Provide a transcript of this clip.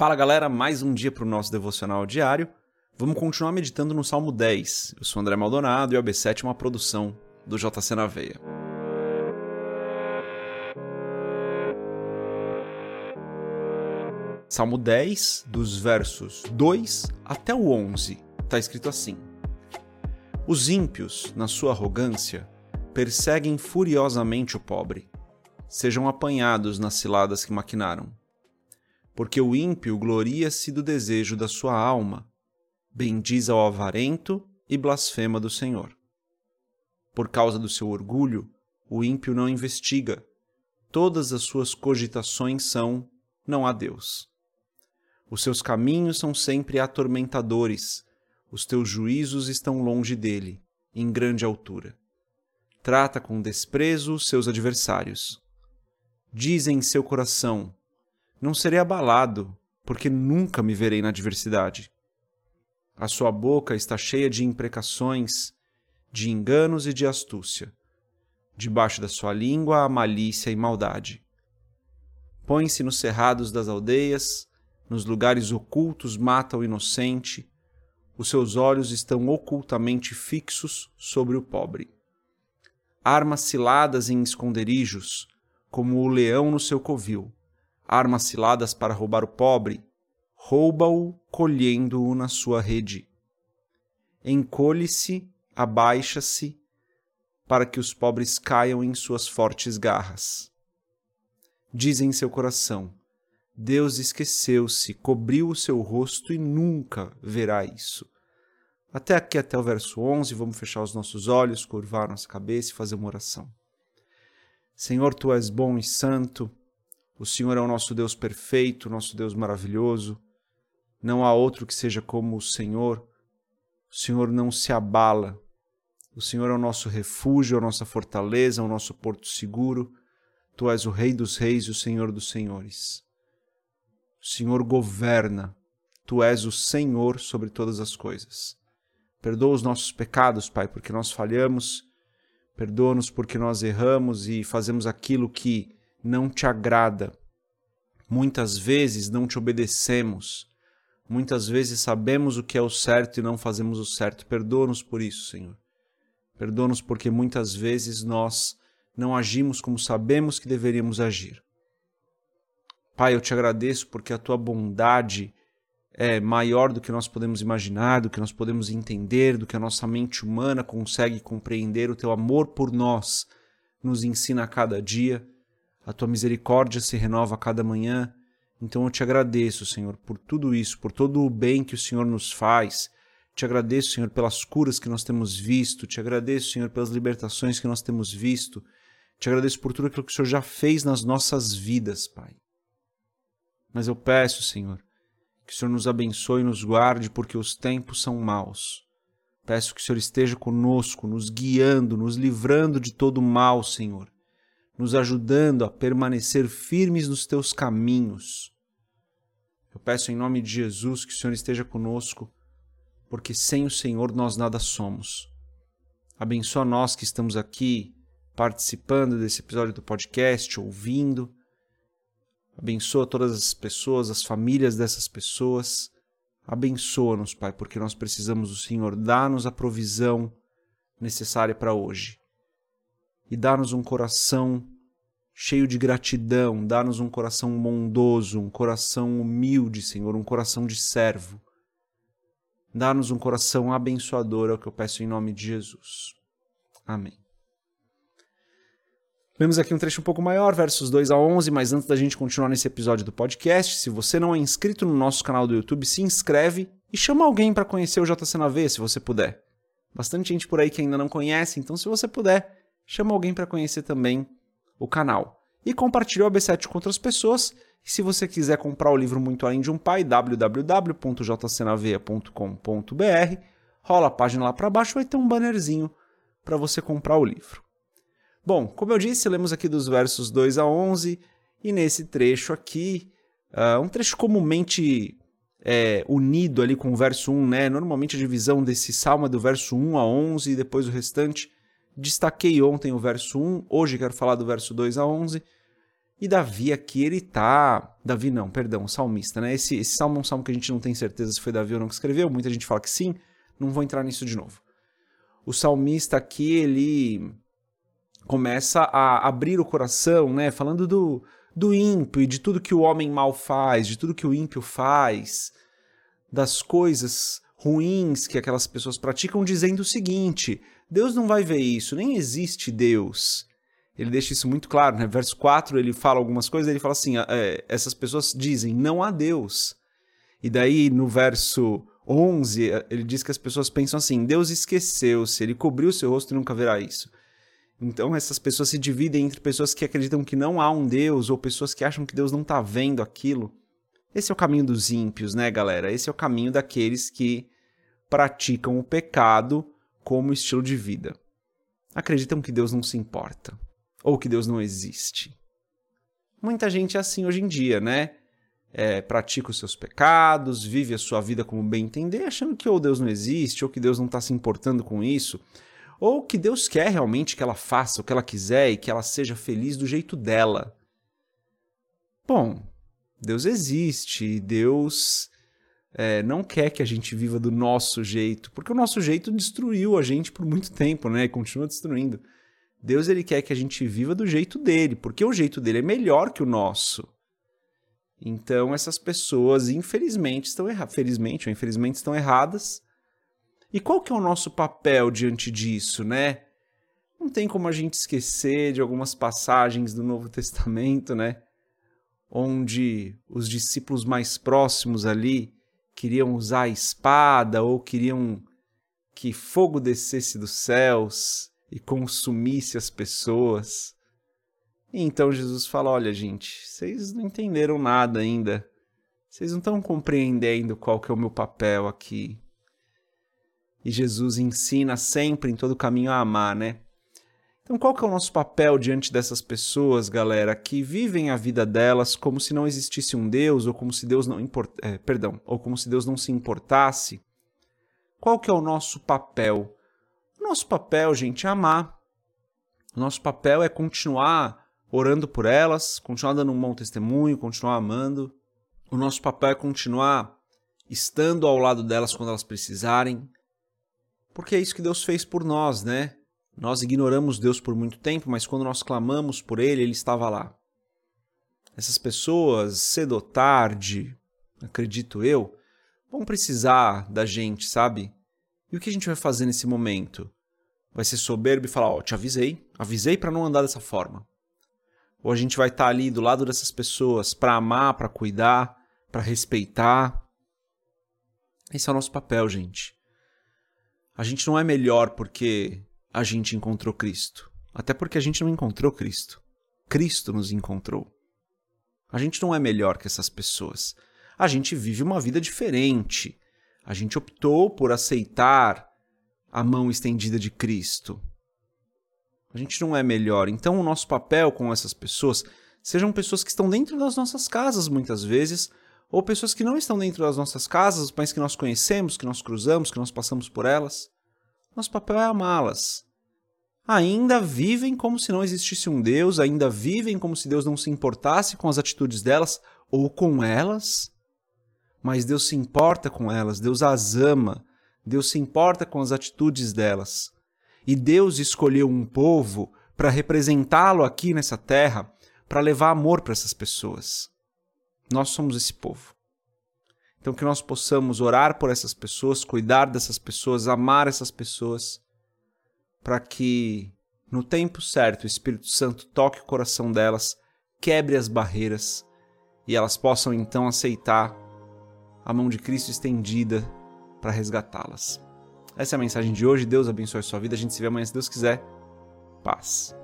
Fala galera, mais um dia para o nosso devocional diário. Vamos continuar meditando no Salmo 10. Eu sou André Maldonado e o AB7 é uma produção do JC na Veia. Salmo 10, dos versos 2 até o 11, está escrito assim: Os ímpios, na sua arrogância, perseguem furiosamente o pobre. Sejam apanhados nas ciladas que maquinaram. Porque o ímpio gloria-se do desejo da sua alma, bendiz ao avarento e blasfema do Senhor. Por causa do seu orgulho, o ímpio não investiga. Todas as suas cogitações são: não há Deus. Os seus caminhos são sempre atormentadores, os teus juízos estão longe dele, em grande altura. Trata com desprezo os seus adversários. Diz em seu coração: Não serei abalado, porque nunca me verei na adversidade. A sua boca está cheia de imprecações, de enganos e de astúcia. Debaixo da sua língua há malícia e maldade. Põe-se nos cerrados das aldeias, nos lugares ocultos mata o inocente, os seus olhos estão ocultamente fixos sobre o pobre. Armas ciladas em esconderijos, como o leão no seu covil, armas ciladas para roubar o pobre, rouba-o colhendo-o na sua rede. Encolhe-se, abaixa-se, para que os pobres caiam em suas fortes garras. Diz em seu coração: Deus esqueceu-se, cobriu o seu rosto e nunca verá isso. Até aqui, até o verso 11, vamos fechar os nossos olhos, curvar nossa cabeça e fazer uma oração. Senhor, tu és bom e santo, o Senhor é o nosso Deus perfeito, nosso Deus maravilhoso. Não há outro que seja como o Senhor. O Senhor não se abala. O Senhor é o nosso refúgio, a nossa fortaleza, o nosso porto seguro. Tu és o Rei dos Reis e o Senhor dos Senhores. O Senhor governa. Tu és o Senhor sobre todas as coisas. Perdoa os nossos pecados, Pai, porque nós falhamos. Perdoa-nos porque nós erramos e fazemos aquilo que não te agrada. Muitas vezes não te obedecemos. Muitas vezes sabemos o que é o certo e não fazemos o certo. Perdoa-nos por isso, Senhor. Perdoa-nos porque muitas vezes nós não agimos como sabemos que deveríamos agir. Pai, eu te agradeço porque a tua bondade é maior do que nós podemos imaginar, do que nós podemos entender, do que a nossa mente humana consegue compreender. O teu amor por nós nos ensina a cada dia. A tua misericórdia se renova a cada manhã. Então eu te agradeço, Senhor, por tudo isso, por todo o bem que o Senhor nos faz. Te agradeço, Senhor, pelas curas que nós temos visto. Te agradeço, Senhor, pelas libertações que nós temos visto. Te agradeço por tudo aquilo que o Senhor já fez nas nossas vidas, Pai. Mas eu peço, Senhor, que o Senhor nos abençoe e nos guarde, porque os tempos são maus. Peço que o Senhor esteja conosco, nos guiando, nos livrando de todo mal, Senhor, nos ajudando a permanecer firmes nos teus caminhos. Eu peço em nome de Jesus que o Senhor esteja conosco, porque sem o Senhor nós nada somos. Abençoa nós que estamos aqui participando desse episódio do podcast, ouvindo Abençoa todas as pessoas, as famílias dessas pessoas. Abençoa-nos, Pai, porque nós precisamos do Senhor. Dá-nos a provisão necessária para hoje. E dá-nos um coração cheio de gratidão, dá-nos um coração bondoso, um coração humilde, Senhor, um coração de servo. Dá-nos um coração abençoador, é o que eu peço em nome de Jesus. Amém. Vemos aqui um trecho um pouco maior, versos 2 a 11, mas antes da gente continuar nesse episódio do podcast, se você não é inscrito no nosso canal do YouTube, se inscreve e chama alguém para conhecer o JC na V, se você puder. Bastante gente por aí que ainda não conhece, então se você puder, chama alguém para conhecer também o canal. E compartilhe o AB7 com outras pessoas. E se você quiser comprar o livro Muito Além de um Pai, www.jcnaveia.com.br, rola a página lá para baixo, vai ter um bannerzinho para você comprar o livro. Bom, como eu disse, lemos aqui dos versos 2 a 11, e nesse trecho aqui, uh, um trecho comumente é, unido ali com o verso 1, né? Normalmente a divisão desse salmo é do verso 1 a 11 e depois o restante. Destaquei ontem o verso 1, hoje quero falar do verso 2 a 11. E Davi aqui, ele tá. Davi não, perdão, salmista, né? Esse, esse salmo é um salmo que a gente não tem certeza se foi Davi ou não que escreveu, muita gente fala que sim, não vou entrar nisso de novo. O salmista aqui, ele começa a abrir o coração, né? Falando do, do ímpio e de tudo que o homem mal faz, de tudo que o ímpio faz, das coisas ruins que aquelas pessoas praticam, dizendo o seguinte: Deus não vai ver isso, nem existe Deus. Ele deixa isso muito claro, né? Verso 4 ele fala algumas coisas, ele fala assim: é, essas pessoas dizem, não há Deus. E daí no verso 11 ele diz que as pessoas pensam assim: Deus esqueceu-se, ele cobriu seu rosto e nunca verá isso. Então essas pessoas se dividem entre pessoas que acreditam que não há um Deus ou pessoas que acham que Deus não está vendo aquilo. Esse é o caminho dos ímpios, né, galera? Esse é o caminho daqueles que praticam o pecado como estilo de vida. Acreditam que Deus não se importa ou que Deus não existe. Muita gente é assim hoje em dia, né? É, pratica os seus pecados, vive a sua vida como bem entender, achando que ou Deus não existe, ou que Deus não está se importando com isso, ou que Deus quer realmente que ela faça o que ela quiser e que ela seja feliz do jeito dela. Bom, Deus existe, Deus é, não quer que a gente viva do nosso jeito, porque o nosso jeito destruiu a gente por muito tempo, né? E continua destruindo. Deus ele quer que a gente viva do jeito dele, porque o jeito dele é melhor que o nosso. Então essas pessoas, infelizmente, estão erradas, felizmente ou infelizmente estão erradas e qual que é o nosso papel diante disso, né? Não tem como a gente esquecer de algumas passagens do Novo Testamento, né? Onde os discípulos mais próximos ali queriam usar a espada ou queriam que fogo descesse dos céus e consumisse as pessoas. E então Jesus fala: Olha, gente, vocês não entenderam nada ainda. Vocês não estão compreendendo qual que é o meu papel aqui. E Jesus ensina sempre em todo caminho a amar, né? Então, qual que é o nosso papel diante dessas pessoas, galera, que vivem a vida delas como se não existisse um Deus ou como se Deus não import... É, perdão, ou como se Deus não se importasse? Qual que é o nosso papel? O nosso papel, gente, é amar. O nosso papel é continuar orando por elas, continuar dando um bom testemunho, continuar amando. O nosso papel é continuar estando ao lado delas quando elas precisarem, porque é isso que Deus fez por nós, né? Nós ignoramos Deus por muito tempo, mas quando nós clamamos por Ele, Ele estava lá. Essas pessoas, cedo ou tarde, acredito eu, vão precisar da gente, sabe? E o que a gente vai fazer nesse momento? Vai ser soberbo e falar: Ó, oh, te avisei, avisei para não andar dessa forma. Ou a gente vai estar tá ali do lado dessas pessoas para amar, para cuidar, para respeitar. Esse é o nosso papel, gente. A gente não é melhor porque a gente encontrou Cristo. Até porque a gente não encontrou Cristo. Cristo nos encontrou. A gente não é melhor que essas pessoas. A gente vive uma vida diferente. A gente optou por aceitar a mão estendida de Cristo. A gente não é melhor. Então, o nosso papel com essas pessoas sejam pessoas que estão dentro das nossas casas muitas vezes, ou pessoas que não estão dentro das nossas casas, mas que nós conhecemos, que nós cruzamos, que nós passamos por elas. Nosso papel é amá-las. Ainda vivem como se não existisse um Deus, ainda vivem como se Deus não se importasse com as atitudes delas ou com elas. Mas Deus se importa com elas, Deus as ama, Deus se importa com as atitudes delas. E Deus escolheu um povo para representá-lo aqui nessa terra, para levar amor para essas pessoas. Nós somos esse povo. Então, que nós possamos orar por essas pessoas, cuidar dessas pessoas, amar essas pessoas, para que no tempo certo o Espírito Santo toque o coração delas, quebre as barreiras e elas possam então aceitar a mão de Cristo estendida para resgatá-las. Essa é a mensagem de hoje. Deus abençoe a sua vida. A gente se vê amanhã se Deus quiser. Paz.